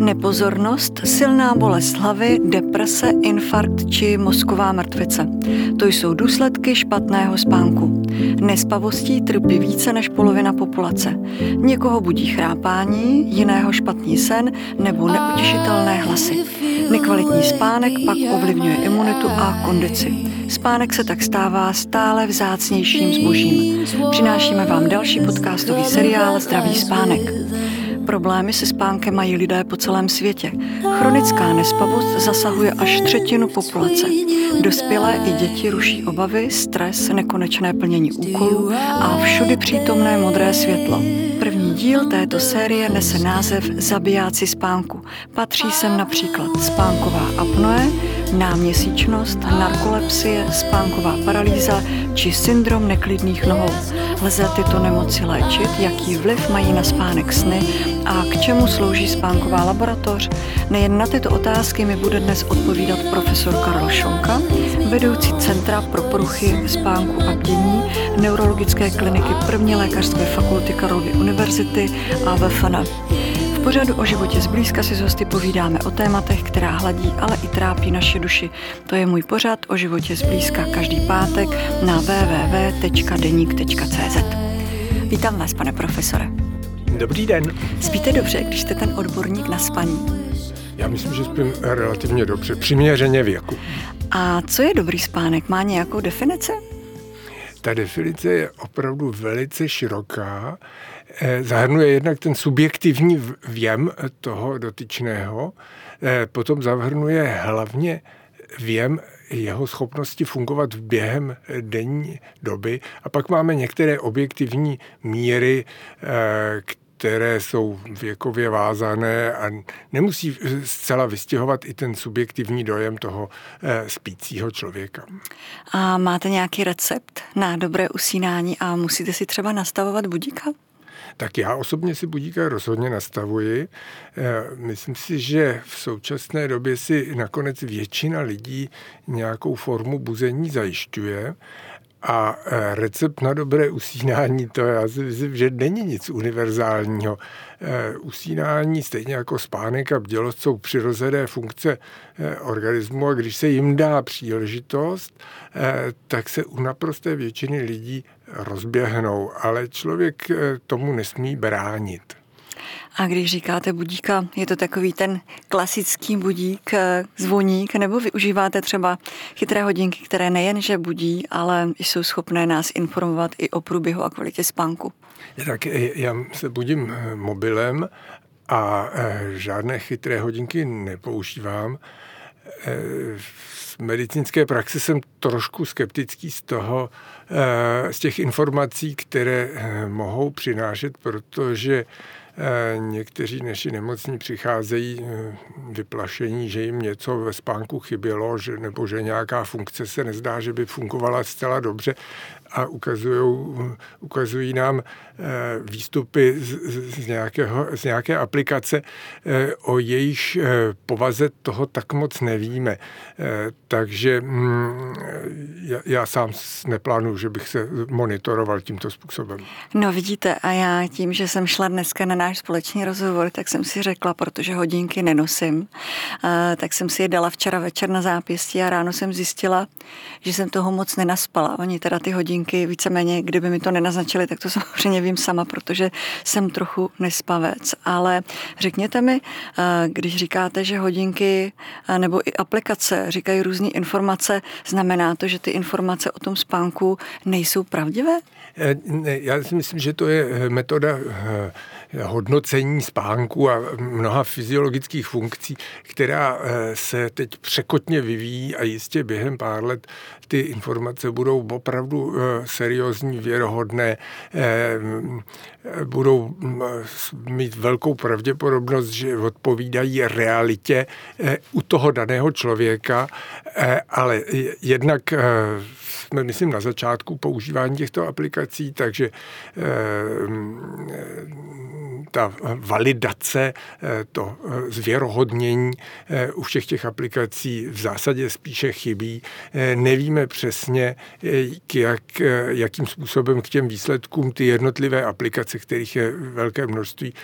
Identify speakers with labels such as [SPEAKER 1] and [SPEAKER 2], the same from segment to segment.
[SPEAKER 1] Nepozornost, silná bolest hlavy, deprese, infarkt či mozková mrtvice. To jsou důsledky špatného spánku. Nespavostí trpí více než polovina populace. Někoho budí chrápání, jiného špatný sen nebo neutěšitelné hlasy. Nekvalitní spánek pak ovlivňuje imunitu a kondici. Spánek se tak stává stále vzácnějším zbožím. Přinášíme vám další podcastový seriál Zdravý spánek. Problémy se spánkem mají lidé po celém světě. Chronická nespavost zasahuje až třetinu populace. Dospělé i děti ruší obavy, stres, nekonečné plnění úkolů a všudy přítomné modré světlo. První díl této série nese název Zabijáci spánku. Patří sem například spánková apnoe, náměsíčnost, narkolepsie, spánková paralýza či syndrom neklidných nohou. Lze tyto nemoci léčit, jaký vliv mají na spánek sny a k čemu slouží spánková laboratoř? Nejen na tyto otázky mi bude dnes odpovídat profesor Karl Šonka, vedoucí Centra pro poruchy spánku a bdění Neurologické kliniky první lékařské fakulty Karlovy univerzity a VFN. V pořadu o životě zblízka si s hosty povídáme o tématech, která hladí, ale i trápí naše duši. To je můj pořad o životě zblízka každý pátek na www.denik.cz. Vítám vás, pane profesore.
[SPEAKER 2] Dobrý den.
[SPEAKER 1] Spíte dobře, když jste ten odborník na spaní?
[SPEAKER 2] Já myslím, že spím relativně dobře, přiměřeně věku.
[SPEAKER 1] A co je dobrý spánek? Má nějakou definici?
[SPEAKER 2] Ta definice je opravdu velice široká. Eh, zahrnuje jednak ten subjektivní věm toho dotyčného, eh, potom zahrnuje hlavně věm jeho schopnosti fungovat během denní doby a pak máme některé objektivní míry, eh, které jsou věkově vázané a nemusí zcela vystěhovat i ten subjektivní dojem toho spícího člověka.
[SPEAKER 1] A máte nějaký recept na dobré usínání a musíte si třeba nastavovat budíka?
[SPEAKER 2] tak já osobně si budíka rozhodně nastavuji. Eh, myslím si, že v současné době si nakonec většina lidí nějakou formu buzení zajišťuje. A eh, recept na dobré usínání, to já si myslím, že není nic univerzálního. Eh, usínání, stejně jako spánek a bdělost, jsou přirozené funkce organismu a když se jim dá příležitost, tak se u naprosté většiny lidí rozběhnou, ale člověk tomu nesmí bránit.
[SPEAKER 1] A když říkáte budíka, je to takový ten klasický budík, eh, zvoník, nebo využíváte třeba chytré hodinky, které nejenže budí, ale jsou schopné nás informovat i o průběhu a kvalitě spánku?
[SPEAKER 2] Tak eh, já se budím mobilem a žádné chytré hodinky nepoužívám. V medicínské praxi jsem trošku skeptický z toho, z těch informací, které mohou přinášet, protože Někteří naši nemocní přicházejí vyplašení, že jim něco ve spánku chybělo, že, nebo že nějaká funkce se nezdá, že by fungovala zcela dobře a ukazují, nám eh, výstupy z, z, nějakého, z nějaké aplikace, eh, o jejich eh, povaze toho tak moc nevíme. Takže mm, já, já sám neplánuju, že bych se monitoroval tímto způsobem.
[SPEAKER 1] No vidíte, a já tím, že jsem šla dneska na náš společný rozhovor, tak jsem si řekla, protože hodinky nenosím, tak jsem si je dala včera večer na zápěstí a ráno jsem zjistila, že jsem toho moc nenaspala. Oni teda ty hodinky hodinky, víceméně, kdyby mi to nenaznačili, tak to samozřejmě vím sama, protože jsem trochu nespavec. Ale řekněte mi, eh, když říkáte, že hodinky eh, nebo i aplikace říkají různé informace, znamená to, že ty informace o tom spánku nejsou pravdivé?
[SPEAKER 2] Eh, já si myslím, že to je metoda hodnocení spánku a mnoha fyziologických funkcí, která se teď překotně vyvíjí a jistě během pár let ty informace budou opravdu eh, seriózní, věrohodné, eh, budou mm, mít velkou pravděpodobnost, že odpovídají realitě eh, u toho daného člověka, ale jednak jsme, myslím, na začátku používání těchto aplikací, takže ta validace, to zvěrohodnění u všech těch aplikací v zásadě spíše chybí. Nevíme přesně, jak, jakým způsobem k těm výsledkům ty jednotlivé aplikace, kterých je velké množství,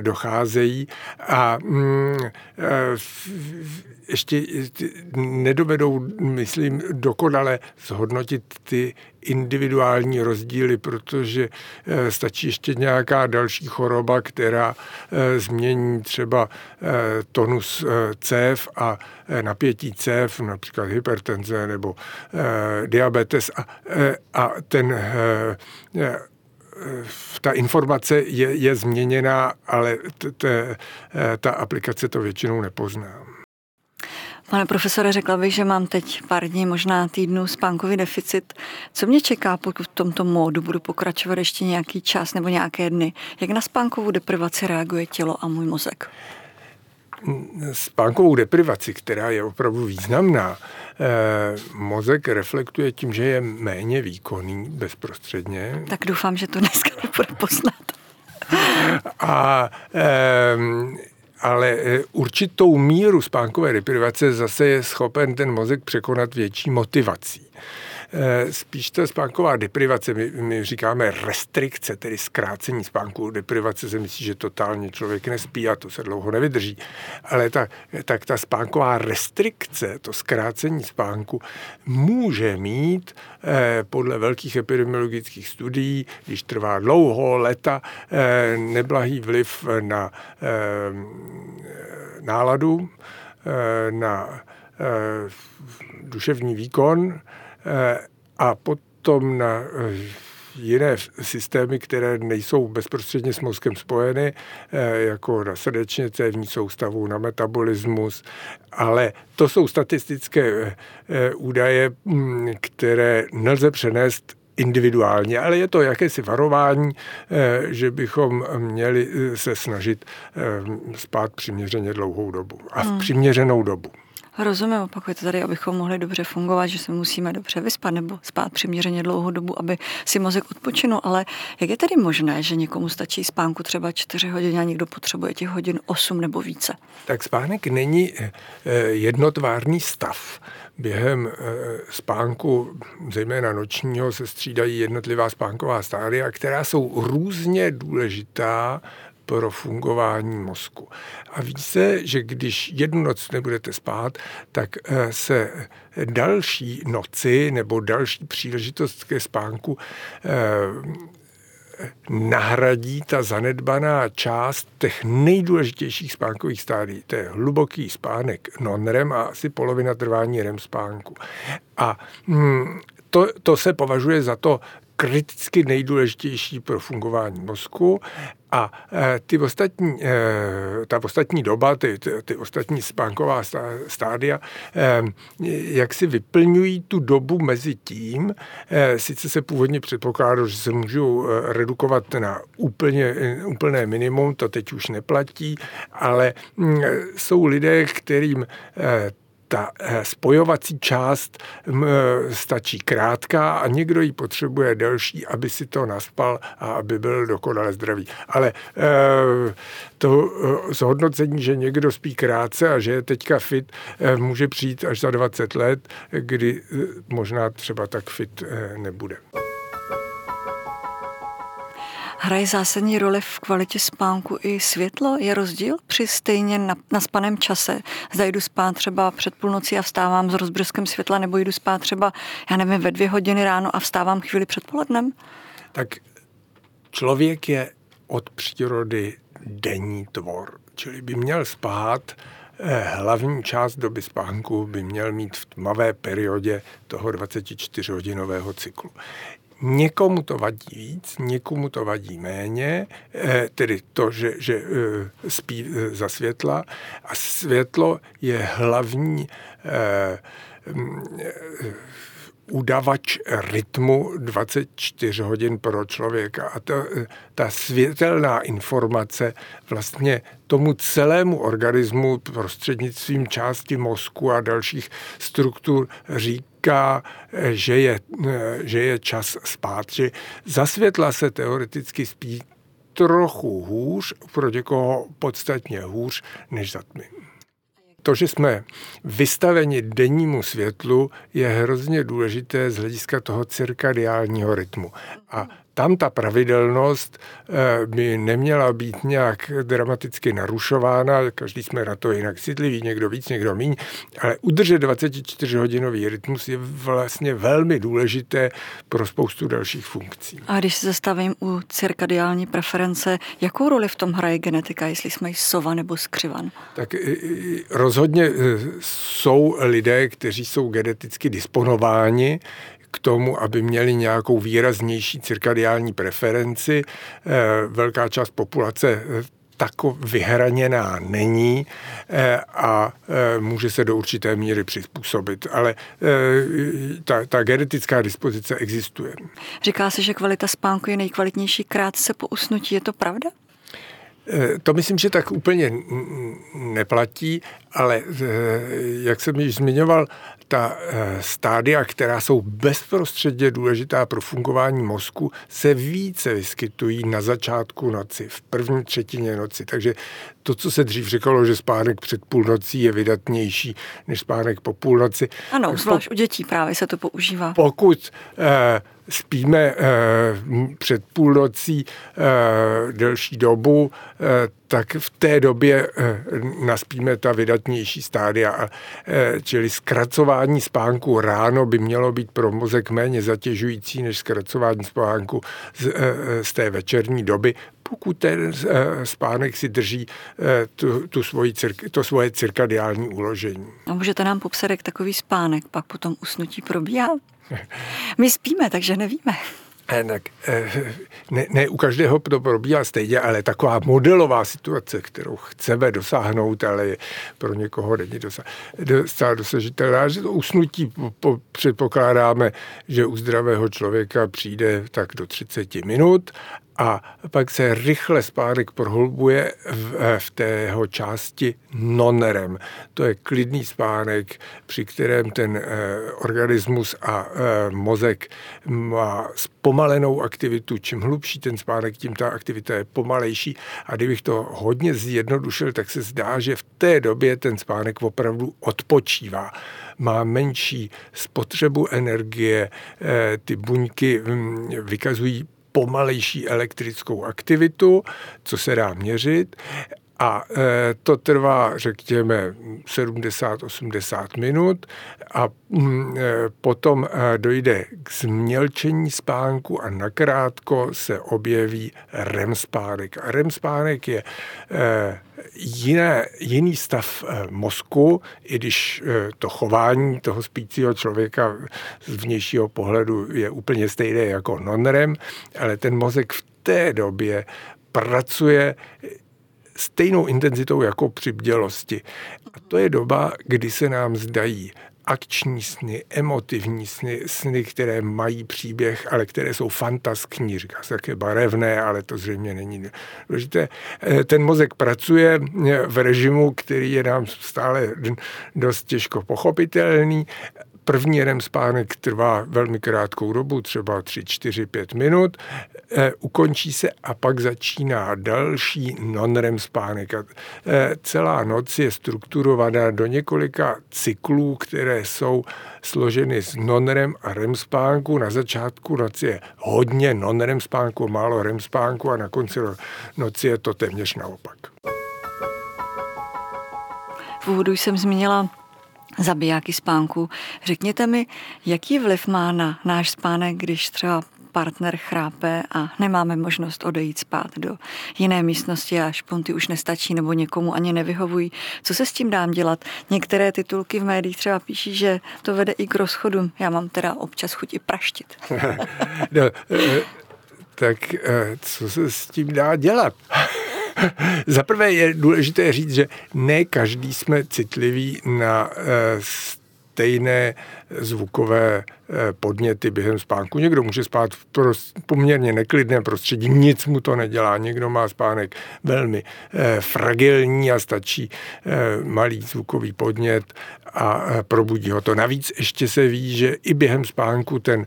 [SPEAKER 2] docházejí. A mm, ještě nedovedou, myslím, dokonale zhodnotit ty individuální rozdíly, protože eh, stačí ještě nějaká další choroba, která eh, změní třeba eh, tonus cév a napětí cév, například hypertenze nebo diabetes a, a ten ta informace je, je změněná, ale t, t, ta aplikace to většinou nepozná.
[SPEAKER 1] Pane profesore, řekla bych, že mám teď pár dní, možná týdnů spánkový deficit. Co mě čeká, pokud v tomto módu budu pokračovat ještě nějaký čas nebo nějaké dny? Jak na spánkovou deprivaci reaguje tělo a můj mozek?
[SPEAKER 2] Spánkovou deprivaci, která je opravdu významná, eh, mozek reflektuje tím, že je méně výkonný bezprostředně.
[SPEAKER 1] Tak doufám, že to dneska nebude poznat.
[SPEAKER 2] a eh, ale e, určitou míru spánkové deprivace zase je schopen ten mozek překonat větší motivací. Eh, spíš ta spánková deprivace, my, my říkáme restrikce, tedy zkrácení spánku. Deprivace se myslí, že totálně člověk nespí a to se dlouho nevydrží. Ale ta, tak ta spánková restrikce, to zkrácení spánku, může mít eh, podle velkých epidemiologických studií, když trvá dlouho, leta, eh, neblahý vliv na náladu, na duševní výkon, a potom na eh, jiné systémy, které nejsou bezprostředně s mozkem spojeny, eh, jako na srdečně cévní soustavu, na metabolismus, ale to jsou statistické údaje, mm, které nelze přenést individuálně, ale je to jakési varování, že bychom měli se snažit spát přiměřeně dlouhou dobu a v hmm. přiměřenou dobu.
[SPEAKER 1] Rozumím, opakujete tady, abychom mohli dobře fungovat, že se musíme dobře vyspat nebo spát přiměřeně dlouhou dobu, aby si mozek odpočinul, ale jak je tedy možné, že někomu stačí spánku třeba 4 hodiny a někdo potřebuje těch hodin 8 nebo více?
[SPEAKER 2] Tak spánek není eh, eh, jednotvárný stav. Během eh, spánku, zejména nočního, se střídají jednotlivá spánková stádia, která jsou různě důležitá pro fungování mozku. A ví se, že když jednu noc nebudete spát, tak eh, se další noci nebo další příležitost ke spánku eh, nahradí ta zanedbaná část těch nejdůležitějších spánkových stádií. To je hluboký spánek non-REM a asi polovina trvání REM spánku. A mm, to, to se považuje za to kriticky nejdůležitější pro fungování mozku. A e, ty ostatní, e, ta ostatní doba, ty, ty, ostatní spánková stádia, e, jak si vyplňují tu dobu mezi tím, sice se původně předpokládalo, že se můžou redukovat na úplně, úplné minimum, to teď už neplatí, ale jsou lidé, kterým ta eh, spojovací část eh, stačí krátká a někdo ji potřebuje delší, aby si to naspal a aby byl dokonale zdravý. Ale eh, to zhodnocení, že někdo spí krátce a že je teďka fit, může přijít až za 20 let, kdy možná třeba tak fit nebude.
[SPEAKER 1] Hraje zásadní roli v kvalitě spánku i světlo? Je rozdíl při stejně na, spaném čase? Zda jdu spát třeba před půlnocí a vstávám s rozbrzkem světla, nebo jdu spát třeba, já nevím, ve dvě hodiny ráno a vstávám chvíli před polednem?
[SPEAKER 2] Tak člověk je od přírody denní tvor, čili by měl spát eh, Hlavní část doby spánku by měl mít v tmavé periodě toho 24-hodinového cyklu. Někomu to vadí víc, někomu to vadí méně, eh, tedy to, že, že eh, spí eh, za světla. A světlo je hlavní udavač rytmu 24 hodin pro člověka. A to, ta světelná informace vlastně tomu celému organismu prostřednictvím části mozku a dalších struktur říká, že je, že je čas spát. Že za světla se teoreticky spí trochu hůř, pro někoho podstatně hůř než za tmy to, že jsme vystaveni dennímu světlu, je hrozně důležité z hlediska toho cirkadiálního rytmu. A tam ta pravidelnost eh, by neměla být nějak dramaticky narušována, každý jsme na to jinak citlivý, někdo víc, někdo míň, ale udržet 24-hodinový rytmus je vlastně velmi důležité pro spoustu dalších funkcí.
[SPEAKER 1] A když se zastavím u cirkadiální preference, jakou roli v tom hraje genetika, jestli jsme sova nebo skřivan?
[SPEAKER 2] Tak rozhodně eh, jsou lidé, kteří jsou geneticky disponováni k tomu, aby měli nějakou výraznější cirkadiální preferenci. Eh, velká část populace eh, tako vyhraněná není eh, a může se do určité míry přizpůsobit, ale ta, ta genetická dispozice existuje.
[SPEAKER 1] Říká se, že kvalita spánku je nejkvalitnější krátce po usnutí. Je to pravda?
[SPEAKER 2] To myslím, že tak úplně neplatí, ale jak jsem již zmiňoval, ta eh, stádia, která jsou bezprostředně důležitá pro fungování mozku, se více vyskytují na začátku noci, v první třetině noci. Takže to, co se dřív říkalo, že spánek před půlnocí je vydatnější než spánek po půlnoci.
[SPEAKER 1] Ano, zvlášť u dětí právě se to používá.
[SPEAKER 2] Pokud eh, spíme eh, před půlnocí eh, delší dobu, eh, tak v té době naspíme ta vydatnější stádia. Čili zkracování spánku ráno by mělo být pro mozek méně zatěžující než zkracování spánku z, z té večerní doby, pokud ten spánek si drží tu, tu svoji, to svoje cirkadiální uložení.
[SPEAKER 1] A můžete nám popsat, jak takový spánek pak potom usnutí probíhá? My spíme, takže nevíme.
[SPEAKER 2] Tak, ne, ne u každého to probíhá stejně, ale taková modelová situace, kterou chceme dosáhnout, ale je pro někoho není docela dosažitelná, že to usnutí po, po, předpokládáme, že u zdravého člověka přijde tak do 30 minut a pak se rychle spánek prohlubuje v, v tého části non-REM. To je klidný spánek, při kterém ten eh, organismus a eh, mozek má zpomalenou aktivitu. Čím hlubší ten spánek, tím ta aktivita je pomalejší. A kdybych to hodně zjednodušil, tak se zdá, že v té době ten spánek opravdu odpočívá má menší spotřebu energie, eh, ty buňky hm, vykazují pomalejší elektrickou aktivitu, co se dá měřit. A e, to trvá, řekněme, 70-80 minut a mm, e, potom e, dojde k změlčení spánku a nakrátko se objeví REM spánek. A REM spánek je jiné, jiný stav mozku, i když to chování toho spícího člověka z vnějšího pohledu je úplně stejné jako non-REM, ale ten mozek v té době pracuje stejnou intenzitou jako při bdělosti. A to je doba, kdy se nám zdají akční sny, emotivní sny, sny, které mají příběh, ale které jsou fantaskní, říká se také barevné, ale to zřejmě není důležité. Eh, ten mozek pracuje v režimu, který je nám stále dost těžko pochopitelný První REM spánek trvá velmi krátkou dobu, třeba 3, 4, 5 minut, e, ukončí se a pak začíná další non-REM spánek. E, celá noc je strukturovaná do několika cyklů, které jsou složeny z non-REM a REM spánku. Na začátku noci je hodně non-REM spánku, málo REM spánku a na konci noci je to téměř naopak.
[SPEAKER 1] V úvodu jsem zmínila zabijáky spánku. Řekněte mi, jaký vliv má na náš spánek, když třeba partner chrápe a nemáme možnost odejít spát do jiné místnosti a špunty už nestačí nebo někomu ani nevyhovují. Co se s tím dám dělat? Některé titulky v médiích třeba píší, že to vede i k rozchodu. Já mám teda občas chuť i praštit.
[SPEAKER 2] no, eh, tak eh, co se s tím dá dělat? Za prvé je důležité říct, že ne každý jsme citliví na eh, stejné zvukové podněty během spánku. Někdo může spát v poměrně neklidném prostředí, nic mu to nedělá. Někdo má spánek velmi fragilní a stačí malý zvukový podnět a probudí ho to. Navíc ještě se ví, že i během spánku ten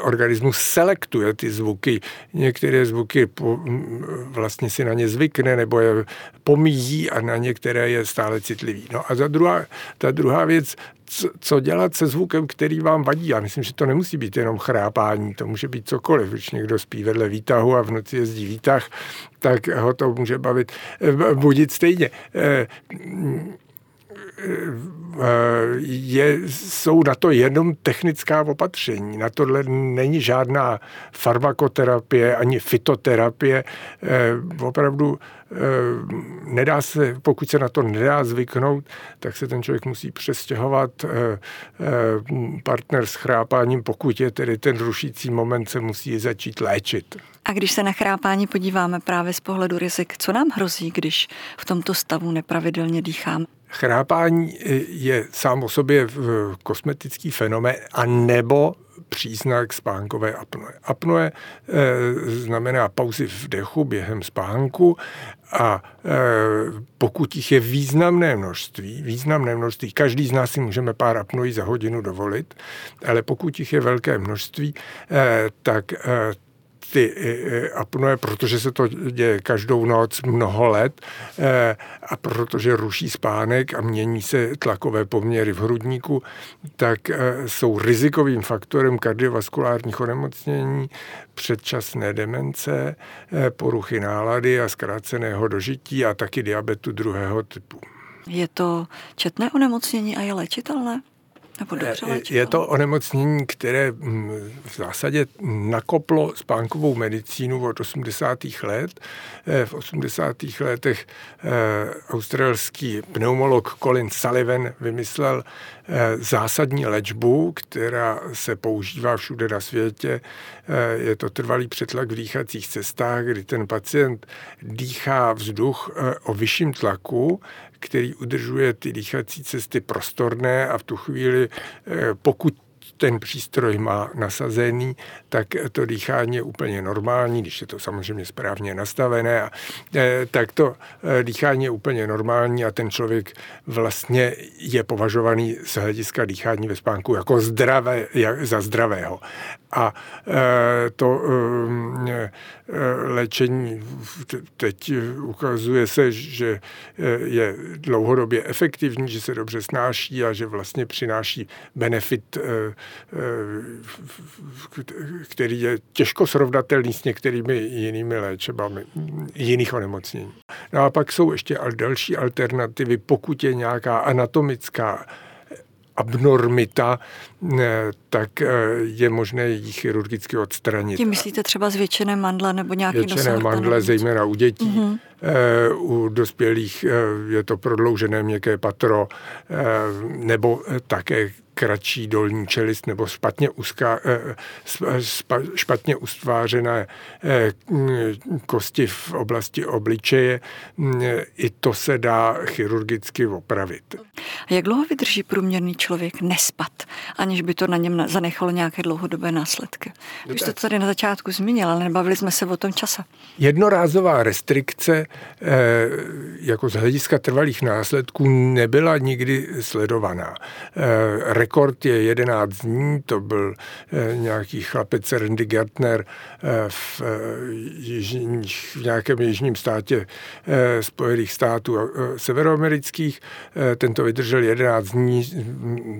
[SPEAKER 2] organismus selektuje ty zvuky. Některé zvuky vlastně si na ně zvykne nebo je pomíjí a na některé je stále citlivý. No a za druhá, ta druhá věc, co dělat se zvukem, který vám vadí. Já myslím, že to nemusí být jenom chrápání, to může být cokoliv. Když někdo spí vedle výtahu a v noci jezdí výtah, tak ho to může bavit, eh, budit stejně eh, je, jsou na to jenom technická opatření. Na tohle není žádná farmakoterapie ani fitoterapie. Eh, opravdu eh, nedá se, pokud se na to nedá zvyknout, tak se ten člověk musí přestěhovat. Eh, partner s chrápáním, pokud je tedy ten rušící moment, se musí začít léčit.
[SPEAKER 1] A když se na chrápání podíváme právě z pohledu rizik, co nám hrozí, když v tomto stavu nepravidelně dýcháme?
[SPEAKER 2] Chrápání je sám o sobě kosmetický fenomén a nebo příznak spánkové apnoe. Apnoe e, znamená pauzy v dechu během spánku a e, pokud jich je významné množství, významné množství, každý z nás si můžeme pár apnoí za hodinu dovolit, ale pokud jich je velké množství, e, tak e, ty apnoe, protože se to děje každou noc mnoho let eh, a protože ruší spánek a mění se tlakové poměry v hrudníku, tak eh, jsou rizikovým faktorem kardiovaskulárních onemocnění, předčasné demence, eh, poruchy nálady a zkráceného dožití a taky diabetu druhého typu.
[SPEAKER 1] Je to četné onemocnění a je léčitelné? Nebo dobře
[SPEAKER 2] Je to onemocnění, které mm, v zásadě nakoplo spánkovou medicínu od 80. let. Eh, v 80. letech eh, australský pneumolog Colin Sullivan vymyslel eh, zásadní léčbu, která se používá všude na světě. Je to trvalý přetlak v dýchacích cestách, kdy ten pacient dýchá vzduch o vyšším tlaku, který udržuje ty dýchací cesty prostorné a v tu chvíli, eh, pokud ten přístroj má nasazený, tak to dýchání je úplně normální, když je to samozřejmě správně nastavené, a, e, tak to e, dýchání je úplně normální a ten člověk vlastně je považovaný z hlediska dýchání ve spánku jako zdravé, jak, za zdravého. A e, to léčení teď ukazuje se, že je dlouhodobě efektivní, že se dobře snáší a že vlastně přináší benefit který je těžko srovnatelný s některými jinými léčbami jiných onemocnění. No a pak jsou ještě další alternativy, pokud je nějaká anatomická abnormita, tak eh, je možné ji chirurgicky odstranit.
[SPEAKER 1] Tím myslíte třeba zvětšené mandle nebo nějaký
[SPEAKER 2] Zvětšené mandle, zejména u dětí. Mm-hmm. U dospělých eh, je to prodloužené měkké patro nebo také kratší dolní čelist nebo špatně, uská, špatně ustvářené kosti v oblasti obličeje. I to se dá chirurgicky opravit.
[SPEAKER 1] A jak dlouho vydrží průměrný člověk nespat, aniž by to na něm zanechalo nějaké dlouhodobé následky? Už to tady na začátku zmínil, ale nebavili jsme se o tom čase.
[SPEAKER 2] Jednorázová restrikce eh, jako z hlediska trvalých následků nebyla nikdy sledovaná. Eh, rekord je 11 dní, to byl eh, nějaký chlapec Randy Gartner v, jižních, v nějakém jižním státě Spojených států severoamerických. Ten to vydržel 11 dní,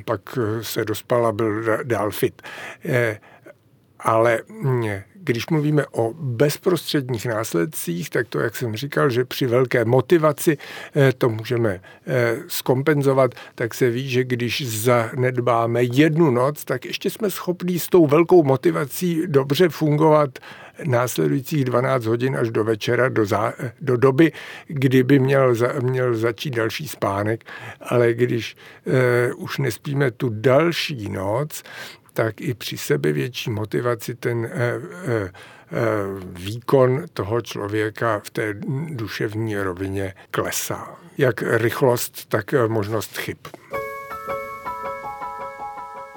[SPEAKER 2] pak se dospal a byl dál fit. Ale mm, když mluvíme o bezprostředních následcích, tak to, jak jsem říkal, že při velké motivaci eh, to můžeme skompenzovat, eh, tak se ví, že když zanedbáme jednu noc, tak ještě jsme schopni s tou velkou motivací dobře fungovat následujících 12 hodin až do večera, do, zá, do doby, kdy by měl, za, měl začít další spánek. Ale když eh, už nespíme tu další noc, tak i při sebevětší motivaci ten eh, eh, eh, výkon toho člověka v té duševní rovině klesá. Jak rychlost, tak možnost chyb.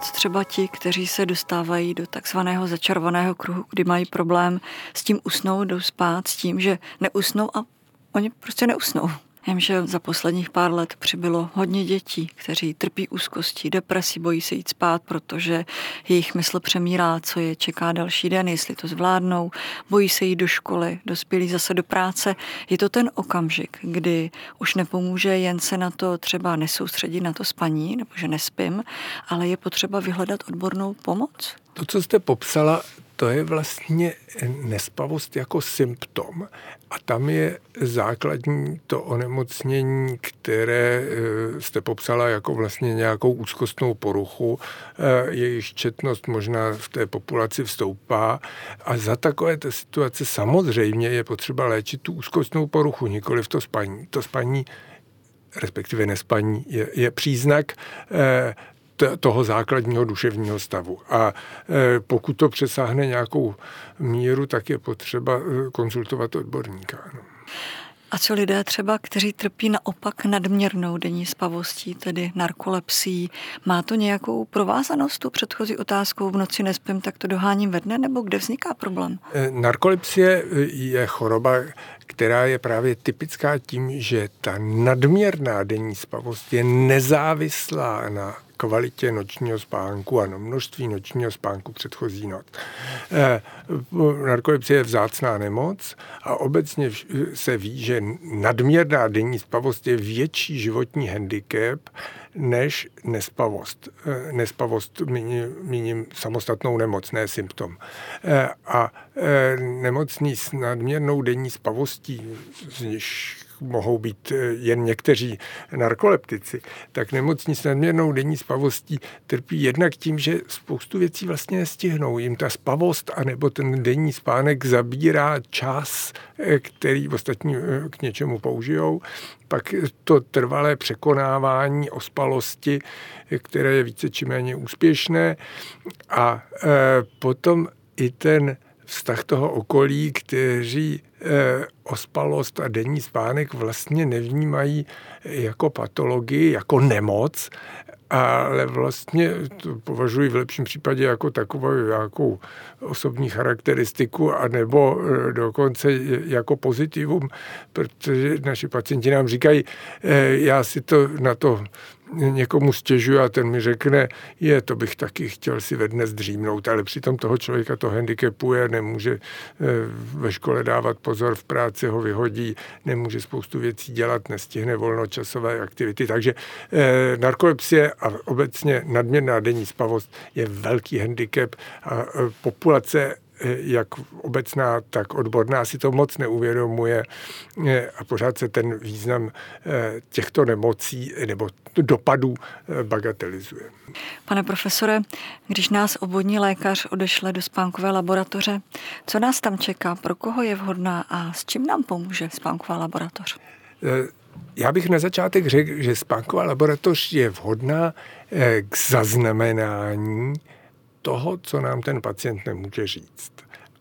[SPEAKER 1] Co třeba ti, kteří se dostávají do takzvaného začarovaného kruhu, kdy mají problém s tím usnout, jdou spát, s tím, že neusnou a oni prostě neusnou. Vím, že za posledních pár let přibylo hodně dětí, kteří trpí úzkostí, depresí, bojí se jít spát, protože jejich mysl přemírá, co je čeká další den, jestli to zvládnou, bojí se jít do školy, dospělí zase do práce. Je to ten okamžik, kdy už nepomůže jen se na to třeba nesoustředit na to spaní, nebo že nespím, ale je potřeba vyhledat odbornou pomoc?
[SPEAKER 2] To, co jste popsala, to je vlastně nespavost jako symptom. A tam je základní to onemocnění, které eh, jste popsala jako vlastně nějakou úzkostnou poruchu. Eh, jejich četnost možná v té populaci vstoupá. A za takovéto situace samozřejmě je potřeba léčit tu úzkostnou poruchu, nikoli v to spaní. To spaní respektive nespaní, je, je příznak eh, toho základního duševního stavu. A e, pokud to přesáhne nějakou míru, tak je potřeba e, konzultovat odborníka. No.
[SPEAKER 1] A co lidé třeba, kteří trpí naopak nadměrnou denní spavostí, tedy narkolepsí, má to nějakou provázanost tu předchozí otázkou v noci nespím, tak to doháním ve dne, nebo kde vzniká problém?
[SPEAKER 2] E, narkolepsie je choroba, která je právě typická tím, že ta nadměrná denní spavost je nezávislá na kvalitě nočního spánku a množství nočního spánku předchozí noc. Eh, narkolepsie je vzácná nemoc a obecně se ví, že nadměrná denní spavost je větší životní handicap než nespavost. Eh, nespavost míním samostatnou nemoc, ne symptom. Eh, a nemocní s nadměrnou denní spavostí, z níž mohou být eh, jen někteří narkoleptici, tak nemocní s nadměrnou denní spavostí trpí jednak tím, že spoustu věcí vlastně nestihnou. Jim ta spavost anebo ten denní spánek zabírá čas, eh, který ostatní eh, k něčemu použijou. Pak to trvalé překonávání ospalosti, které je více či méně úspěšné. A potom i ten vztah toho okolí, kteří ospalost a denní spánek vlastně nevnímají jako patologii, jako nemoc, ale vlastně to považuji v lepším případě jako takovou nějakou osobní charakteristiku a nebo eh, dokonce jako pozitivum, protože naši pacienti nám říkají, eh, já si to na to někomu stěžuji a ten mi řekne, je, to bych taky chtěl si ve dne zdřímnout, ale přitom toho člověka to handicapuje, nemůže eh, ve škole dávat pozor, v práci ho vyhodí, nemůže spoustu věcí dělat, nestihne volnočasové aktivity. Takže eh, narkolepsie a obecně nadměrná denní spavost je velký handicap a eh, populace jak obecná, tak odborná si to moc neuvědomuje eh, a pořád se ten význam eh, těchto nemocí nebo dopadů bagatelizuje.
[SPEAKER 1] Pane profesore, když nás obvodní lékař odešle do spánkové laboratoře, co nás tam čeká, pro koho je vhodná a s čím nám pomůže spánková laboratoř?
[SPEAKER 2] Já bych na začátek řekl, že spánková laboratoř je vhodná k zaznamenání toho, co nám ten pacient nemůže říct.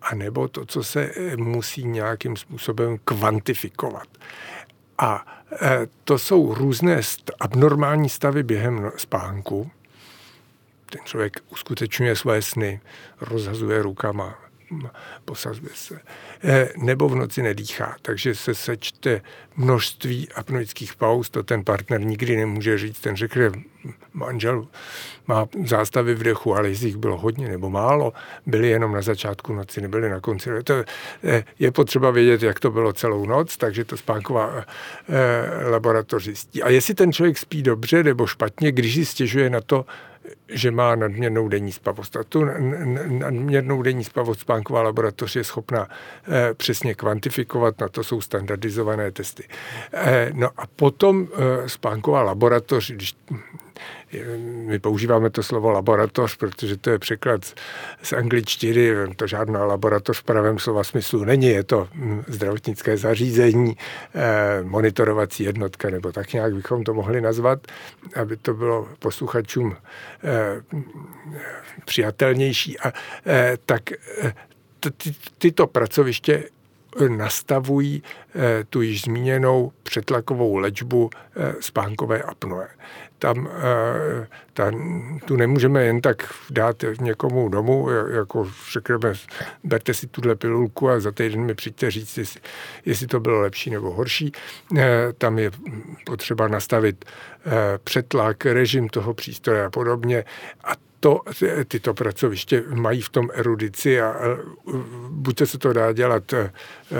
[SPEAKER 2] A nebo to, co se eh, musí nějakým způsobem kvantifikovat. A eh, to jsou různé abnormální stavy během spánku. Ten člověk uskutečňuje své sny, rozhazuje rukama, posazuje se. Eh, nebo v noci nedýchá, takže se sečte množství apnoických pauz, to ten partner nikdy nemůže říct, ten řekne, manžel má zástavy v dechu, ale jestli jich bylo hodně nebo málo, byly jenom na začátku noci, nebyly na konci. To eh, je potřeba vědět, jak to bylo celou noc, takže to spánková eh, laboratoř zjistí. A jestli ten člověk spí dobře nebo špatně, když si stěžuje na to, že má nadměrnou denní spavost. A tu nadměrnou denní spavost spánková laboratoř je schopna eh, přesně kvantifikovat, na to jsou standardizované testy. Eh, no a potom eh, spánková laboratoř, když my používáme to slovo laboratoř, protože to je překlad z angličtiny, to žádná laboratoř v pravém slova smyslu není, je to hm, zdravotnické zařízení, eh, monitorovací jednotka, nebo tak nějak bychom to mohli nazvat, aby to bylo posluchačům eh, přijatelnější. A eh, tak tyto pracoviště nastavují tu již zmíněnou přetlakovou léčbu spánkové apnoe tam, eh, tam tu nemůžeme jen tak dát někomu domů, jako řekneme, berte si tuhle pilulku a za týden mi přijďte říct, jestli, jestli to bylo lepší nebo horší. Eh, tam je potřeba nastavit eh, přetlak, režim toho přístroje a podobně. A to, tyto pracoviště mají v tom erudici a buď se to dá dělat e,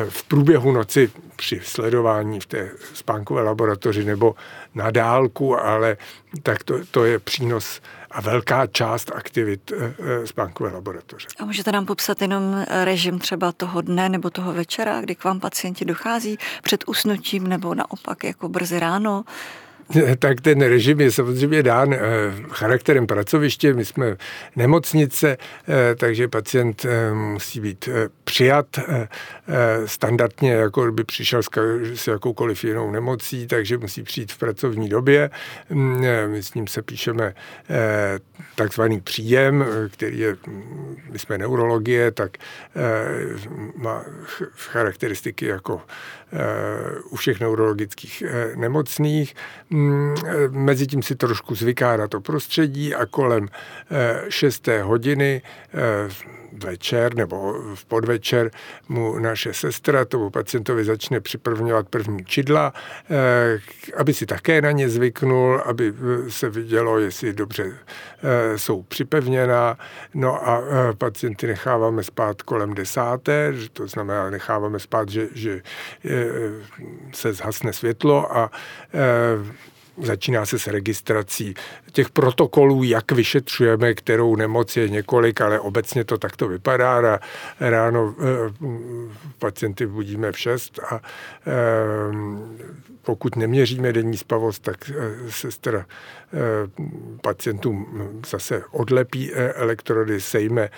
[SPEAKER 2] v průběhu noci při sledování v té spánkové laboratoři nebo na dálku, ale tak to, to je přínos a velká část aktivit e, e, spánkové laboratoře.
[SPEAKER 1] A můžete nám popsat jenom režim třeba toho dne nebo toho večera, kdy k vám pacienti dochází před usnutím nebo naopak jako brzy ráno?
[SPEAKER 2] tak ten režim je samozřejmě dán eh, charakterem pracoviště. My jsme nemocnice, eh, takže pacient eh, musí být přijat standardně, jako by přišel s jakoukoliv jinou nemocí, takže musí přijít v pracovní době. Mm, my s ním se píšeme takzvaný příjem, který je, my jsme neurologie, tak má charakteristiky jako u všech neurologických nemocných. Mm, mezi tím si trošku zvyká na to prostředí a kolem 6. Eh, hodiny eh, večer nebo v podvečer mu naše sestra tomu pacientovi začne připravňovat první čidla, eh, aby si také na ně zvyknul, aby se vidělo, jestli dobře jsou připevněná. No a pacienty necháváme spát kolem desáté, to znamená, necháváme spát, že, že se zhasne světlo a začíná se s registrací těch protokolů, jak vyšetřujeme, kterou nemoc je několik, ale obecně to takto vypadá. Ráno e, pacienty budíme v 6 a e, pokud neměříme denní spavost, tak e, sestra pacientům zase odlepí elektrody, sejme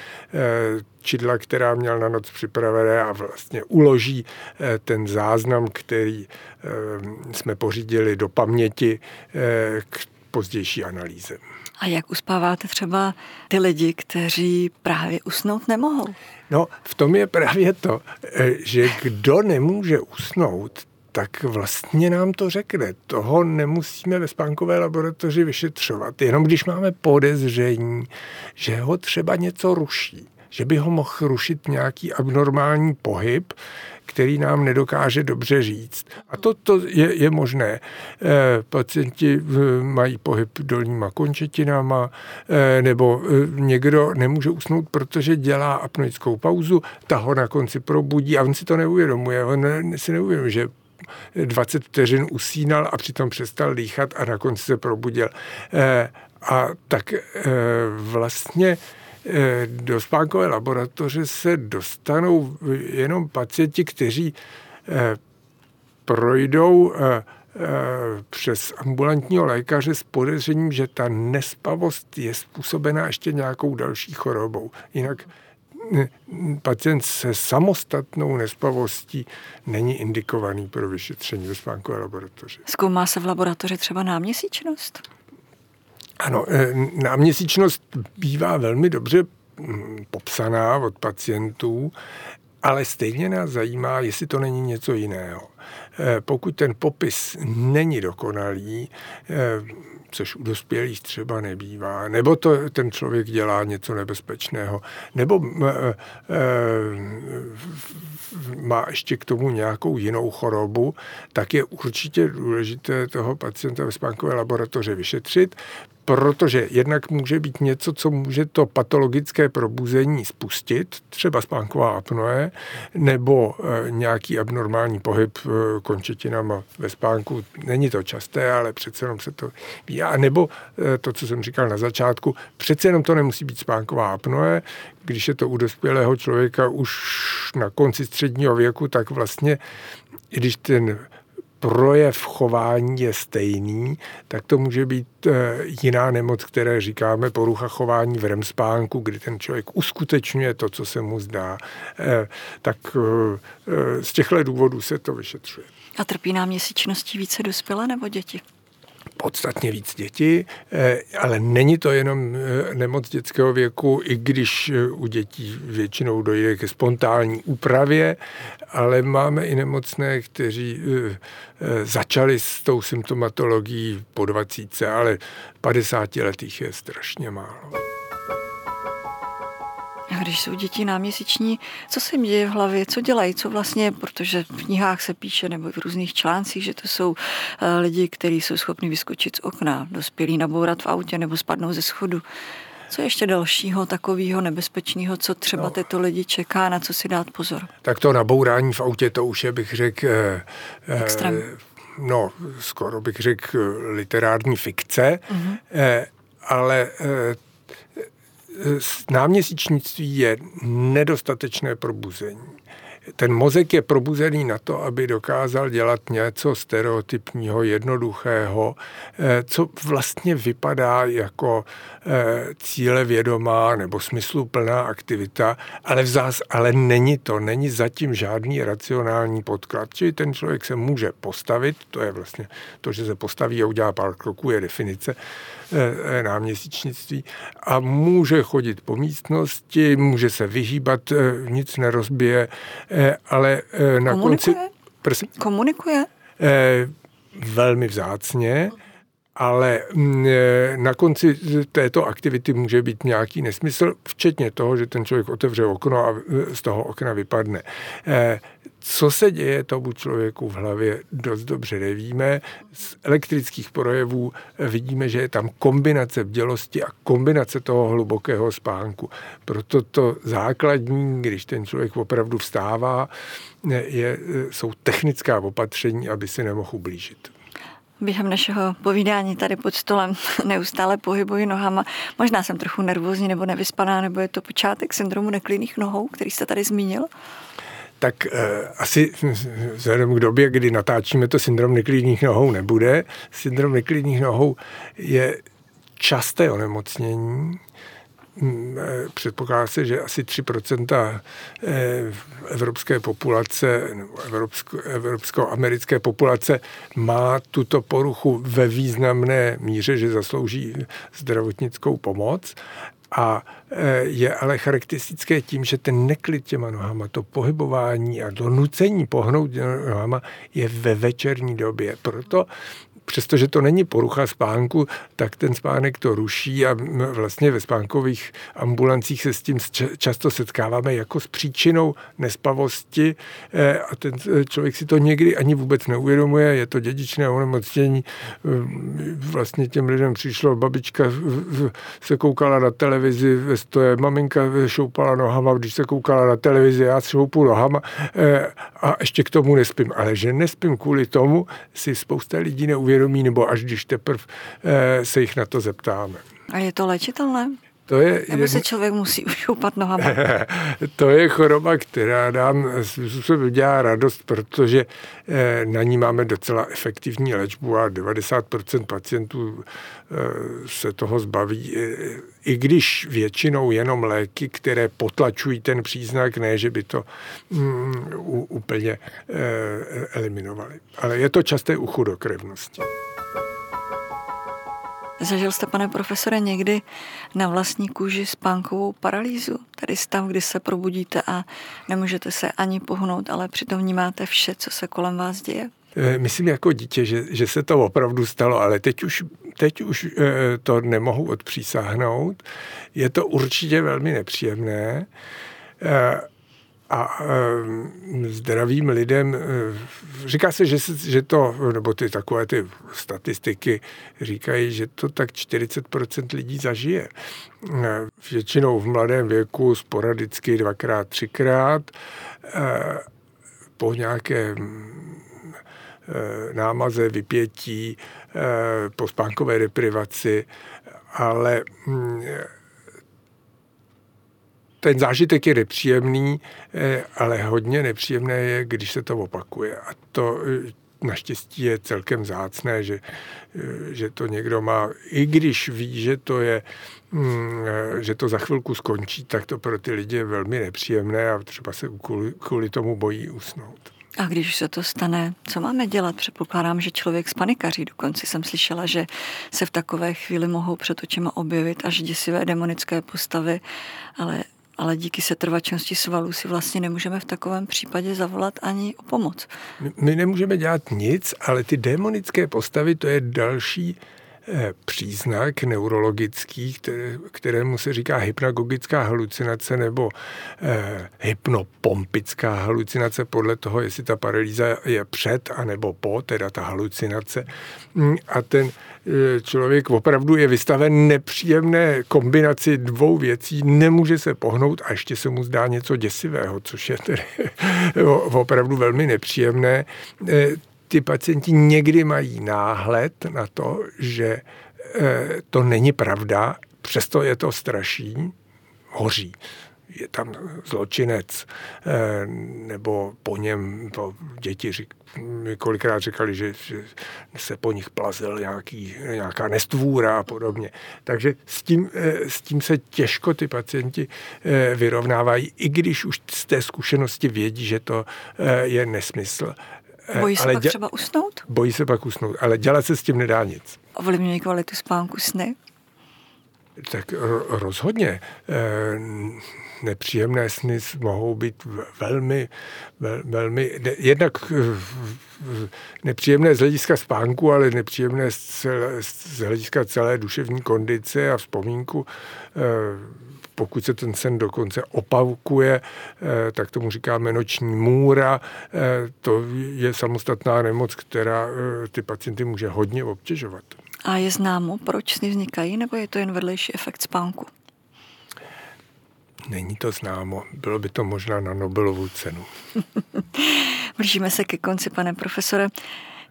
[SPEAKER 2] čidla, která měl na noc připravené a vlastně uloží ten záznam, který jsme pořídili do paměti k pozdější analýze.
[SPEAKER 1] A jak uspáváte třeba ty lidi, kteří právě usnout nemohou?
[SPEAKER 2] No, v tom je právě to, eh, že kdo nemůže usnout, tak vlastně nám to řekne. Toho nemusíme ve spánkové laboratoři vyšetřovat. Jenom když máme podezření, že ho třeba něco ruší, že by ho mohl rušit nějaký abnormální pohyb, který nám nedokáže dobře říct. A to, to je, je možné. E, pacienti mají pohyb dolníma končetinama, e, nebo e, někdo nemůže usnout, protože dělá apnoickou pauzu, ta ho na konci probudí a on si to neuvědomuje. On si neuvědomuje, že 20 vteřin usínal a přitom přestal dýchat a na konci se probudil. E, a tak e, vlastně Eh, do spánkové laboratoře se dostanou jenom pacienti, kteří eh, projdou eh, přes ambulantního lékaře s podezřením, že ta nespavost je způsobená ještě nějakou další chorobou. Jinak pacient se samostatnou nespavostí není indikovaný pro vyšetření ve spánkové laboratoři.
[SPEAKER 1] Zkoumá se v laboratoři třeba náměsíčnost?
[SPEAKER 2] Ano, eh, náměsíčnost bývá velmi dobře hm, popsaná od pacientů, ale stejně nás zajímá, jestli to není něco jiného. Eh, pokud ten popis není dokonalý, eh, což u dospělých třeba nebývá, nebo to ten člověk dělá něco nebezpečného, nebo má ještě k tomu nějakou jinou chorobu, tak je určitě důležité toho pacienta ve spánkové laboratoře vyšetřit, protože jednak může být něco, co může to patologické probuzení spustit, třeba spánková apnoe, nebo e, nějaký abnormální pohyb e, končetinama ve spánku. Není to časté, ale přece jenom se to ví. A nebo e, to, co jsem říkal na začátku, přece jenom to nemusí být spánková apnoe. Když je to u dospělého člověka už na konci středního věku, tak vlastně, i když ten projev chování je stejný, tak to může být eh, jiná nemoc, které říkáme porucha chování v REM spánku, kdy ten člověk uskutečňuje to, co se mu zdá. Eh, tak eh, z těchto důvodů se to vyšetřuje.
[SPEAKER 1] A trpí nám měsíčností více dospělé nebo děti?
[SPEAKER 2] Podstatně víc děti, eh, ale není to jenom eh, nemoc dětského věku, i když eh, u dětí většinou dojde ke spontánní úpravě, ale máme i nemocné, kteří začali s tou symptomatologií po 20, ale 50 letých je strašně málo.
[SPEAKER 1] Když jsou děti náměsíční, co se jim děje v hlavě, co dělají, co vlastně, protože v knihách se píše nebo v různých článcích, že to jsou eh, lidi, kteří jsou schopni vyskočit z okna, dospělí nabourat v autě nebo spadnout ze schodu. Co ještě dalšího takového nebezpečného, co třeba no. tyto lidi čeká, na co si dát pozor?
[SPEAKER 2] Tak to nabourání v autě, to už je, bych řekl, eh,
[SPEAKER 1] eh
[SPEAKER 2] no, skoro bych řekl literární fikce, mm-hmm. eh, ale eh, náměsíčnictví je nedostatečné probuzení. Ten mozek je probuzený na to, aby dokázal dělat něco stereotypního, jednoduchého, eh, co vlastně vypadá jako eh, cíle vědomá nebo smysluplná aktivita, ale, vzás, ale není to, není zatím žádný racionální podklad. Čili ten člověk se může postavit, to je vlastně to, že se postaví a udělá pár kroků, je definice náměsíčnictví a může chodit po místnosti, může se vyhýbat, nic nerozbije, Eh, ale
[SPEAKER 1] eh, na Komunikuje? konci... Prosím? Komunikuje?
[SPEAKER 2] Eh, velmi vzácně ale mm, na konci této aktivity může být nějaký nesmysl, včetně toho, že ten člověk otevře okno a z toho okna vypadne. Co se děje tomu člověku v hlavě, dost dobře nevíme. Z elektrických projevů vidíme, že je tam kombinace bdělosti a kombinace toho hlubokého spánku. Proto to základní, když ten člověk opravdu vstává, je, jsou technická opatření, aby si nemohl ublížit.
[SPEAKER 1] Během našeho povídání tady pod stolem neustále pohybuji nohama. Možná jsem trochu nervózní nebo nevyspaná, nebo je to počátek syndromu neklidných nohou, který jste tady zmínil?
[SPEAKER 2] Tak eh, asi vzhledem k době, kdy natáčíme to syndrom neklidných nohou, nebude. Syndrom neklidných nohou je časté onemocnění. Mm, eh, předpokládá se, že asi 3% eh, evropské populace, evropsko, evropsko-americké populace má tuto poruchu ve významné míře, že zaslouží zdravotnickou pomoc. A e, je ale charakteristické tím, že ten neklid těma nohama, to pohybování a donucení pohnout nohama je ve večerní době. Proto přestože to není porucha spánku, tak ten spánek to ruší a vlastně ve spánkových ambulancích se s tím často setkáváme jako s příčinou nespavosti eh, a ten eh, člověk si to někdy ani vůbec neuvědomuje, je to dědičné onemocnění. Eh, vlastně těm lidem přišlo, babička se koukala na televizi ve stoje, maminka šoupala nohama, když se koukala na televizi, já šoupu nohama a ještě k tomu nespím. Ale že nespím kvůli tomu, si spousta lidí neuvědomuje vědomí, nebo až když teprve eh, se jich na to zeptáme.
[SPEAKER 1] A je to léčitelné?
[SPEAKER 2] To je
[SPEAKER 1] Nebo se člověk musí ušoupat nohama?
[SPEAKER 2] to je choroba, která nám způsobem dělá radost, protože eh, na ní máme docela efektivní léčbu a 90% pacientů eh, se toho zbaví, i když většinou jenom léky, které potlačují ten příznak, ne, že by to mm, úplně eliminovali. Ale je to časté u chudokrevnosti.
[SPEAKER 1] Zažil jste, pane profesore, někdy na vlastní kůži spánkovou paralýzu? Tady stav, kdy se probudíte a nemůžete se ani pohnout, ale přitom vnímáte vše, co se kolem vás děje?
[SPEAKER 2] Eh, myslím jako dítě, že, že se to opravdu stalo, ale teď už, teď už eh, to nemohu odpřísáhnout. Je to určitě velmi nepříjemné. Eh, a zdravým lidem, říká se, že, že to, nebo ty takové ty statistiky říkají, že to tak 40% lidí zažije. Většinou v mladém věku, sporadicky dvakrát, třikrát, po nějaké námaze, vypětí, po spánkové deprivaci, ale ten zážitek je nepříjemný, eh, ale hodně nepříjemné je, když se to opakuje. A to eh, naštěstí je celkem zácné, že, eh, že to někdo má, i když ví, že to je, mm, že to za chvilku skončí, tak to pro ty lidi je velmi nepříjemné a třeba se kvůli, kvůli tomu bojí usnout.
[SPEAKER 1] A když se to stane, co máme dělat? Předpokládám, že člověk spanikaří. Dokonce jsem slyšela, že se v takové chvíli mohou před očima objevit až děsivé demonické postavy, ale ale díky setrvačnosti svalů si vlastně nemůžeme v takovém případě zavolat ani o pomoc.
[SPEAKER 2] My, nemůžeme dělat nic, ale ty démonické postavy, to je další příznak neurologický, které, kterému se říká hypnagogická halucinace nebo eh, hypnopompická halucinace podle toho, jestli ta paralýza je před a nebo po, teda ta halucinace. Mm, a ten eh, člověk opravdu je vystaven nepříjemné kombinaci dvou věcí, nemůže se pohnout a ještě se mu zdá něco děsivého, což je tedy opravdu velmi nepříjemné. Ty pacienti někdy mají náhled na to, že eh, to není pravda, přesto je to straší, hoří. Je tam zločinec, eh, nebo po něm to děti řík, kolikrát říkali, že, že se po nich plazil nějaký, nějaká nestvůra a podobně. Takže s tím, eh, s tím se těžko ty pacienti vyrovnávají, i když už z té zkušenosti vědí, že to je nesmysl.
[SPEAKER 1] Bojí se ale pak třeba usnout?
[SPEAKER 2] Bojí se pak usnout, ale dělat se s tím nedá nic.
[SPEAKER 1] Ovlivňují kvalitu spánku sny?
[SPEAKER 2] Tak rozhodně. Eh, nepříjemné sny mohou být velmi, velmi, jednak eh, nepříjemné z hlediska spánku, ale nepříjemné z hlediska celé duševní kondice a vzpomínku pokud se ten sen dokonce opavkuje, eh, tak tomu říkáme noční můra. Eh, to je samostatná nemoc, která eh, ty pacienty může hodně obtěžovat.
[SPEAKER 1] A je známo, proč sny vznikají, nebo je to jen vedlejší efekt spánku?
[SPEAKER 2] Není to známo. Bylo by to možná na Nobelovu cenu.
[SPEAKER 1] Blížíme se ke konci, pane profesore.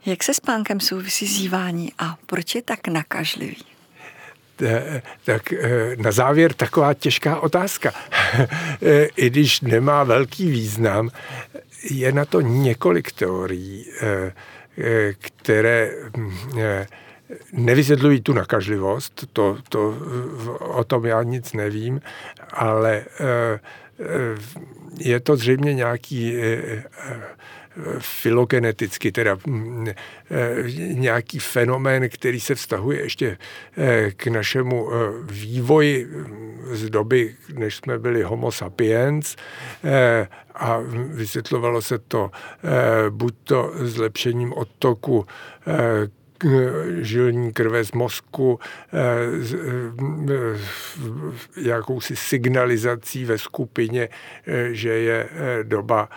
[SPEAKER 1] Jak se spánkem souvisí zívání a proč je tak nakažlivý?
[SPEAKER 2] Eh, tak eh, na závěr taková těžká otázka. Eh, I když nemá velký význam, je na to několik teorií, které hm, nevysvětlují tu nakažlivost, to, to, o tom já nic nevím, ale je to zřejmě nějaký filogeneticky, teda mm, eh, nějaký fenomén, který se vztahuje ještě eh, k našemu eh, vývoji mm, z doby, než jsme byli homo sapiens a vysvětlovalo se to buď to zlepšením odtoku žilní krve z mozku, eh, eh, jakousi signalizací ve skupině, eh, že je doba,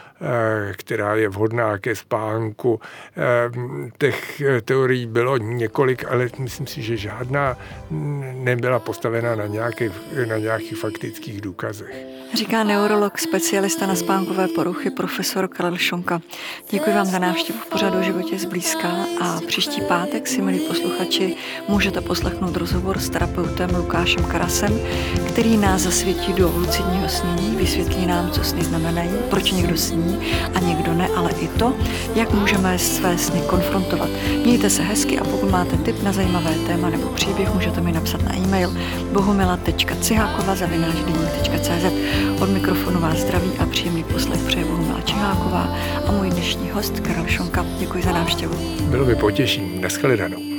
[SPEAKER 2] která je vhodná ke spánku. Těch teorií bylo několik, ale myslím si, že žádná nebyla postavena na, nějaké, na nějakých faktických důkazech.
[SPEAKER 1] Říká neurolog, specialista na spánkové poruchy, profesor Karel Šonka. Děkuji vám za návštěvu v pořadu životě zblízka a příští pátek si, milí posluchači, můžete poslechnout rozhovor s terapeutem Lukášem Karasem, který nás zasvětí do lucidního snění, vysvětlí nám, co sny znamenají, proč někdo sní a někdo ne, ale i to, jak můžeme své sny konfrontovat. Mějte se hezky a pokud máte tip na zajímavé téma nebo příběh, můžete mi napsat na e-mail bohumila.cihákova.cz od mikrofonu vás zdraví a příjemný poslech přeje Černáková a můj dnešní host Karol Šonka. Děkuji za návštěvu.
[SPEAKER 2] Bylo mi potěšením. Naschledanou.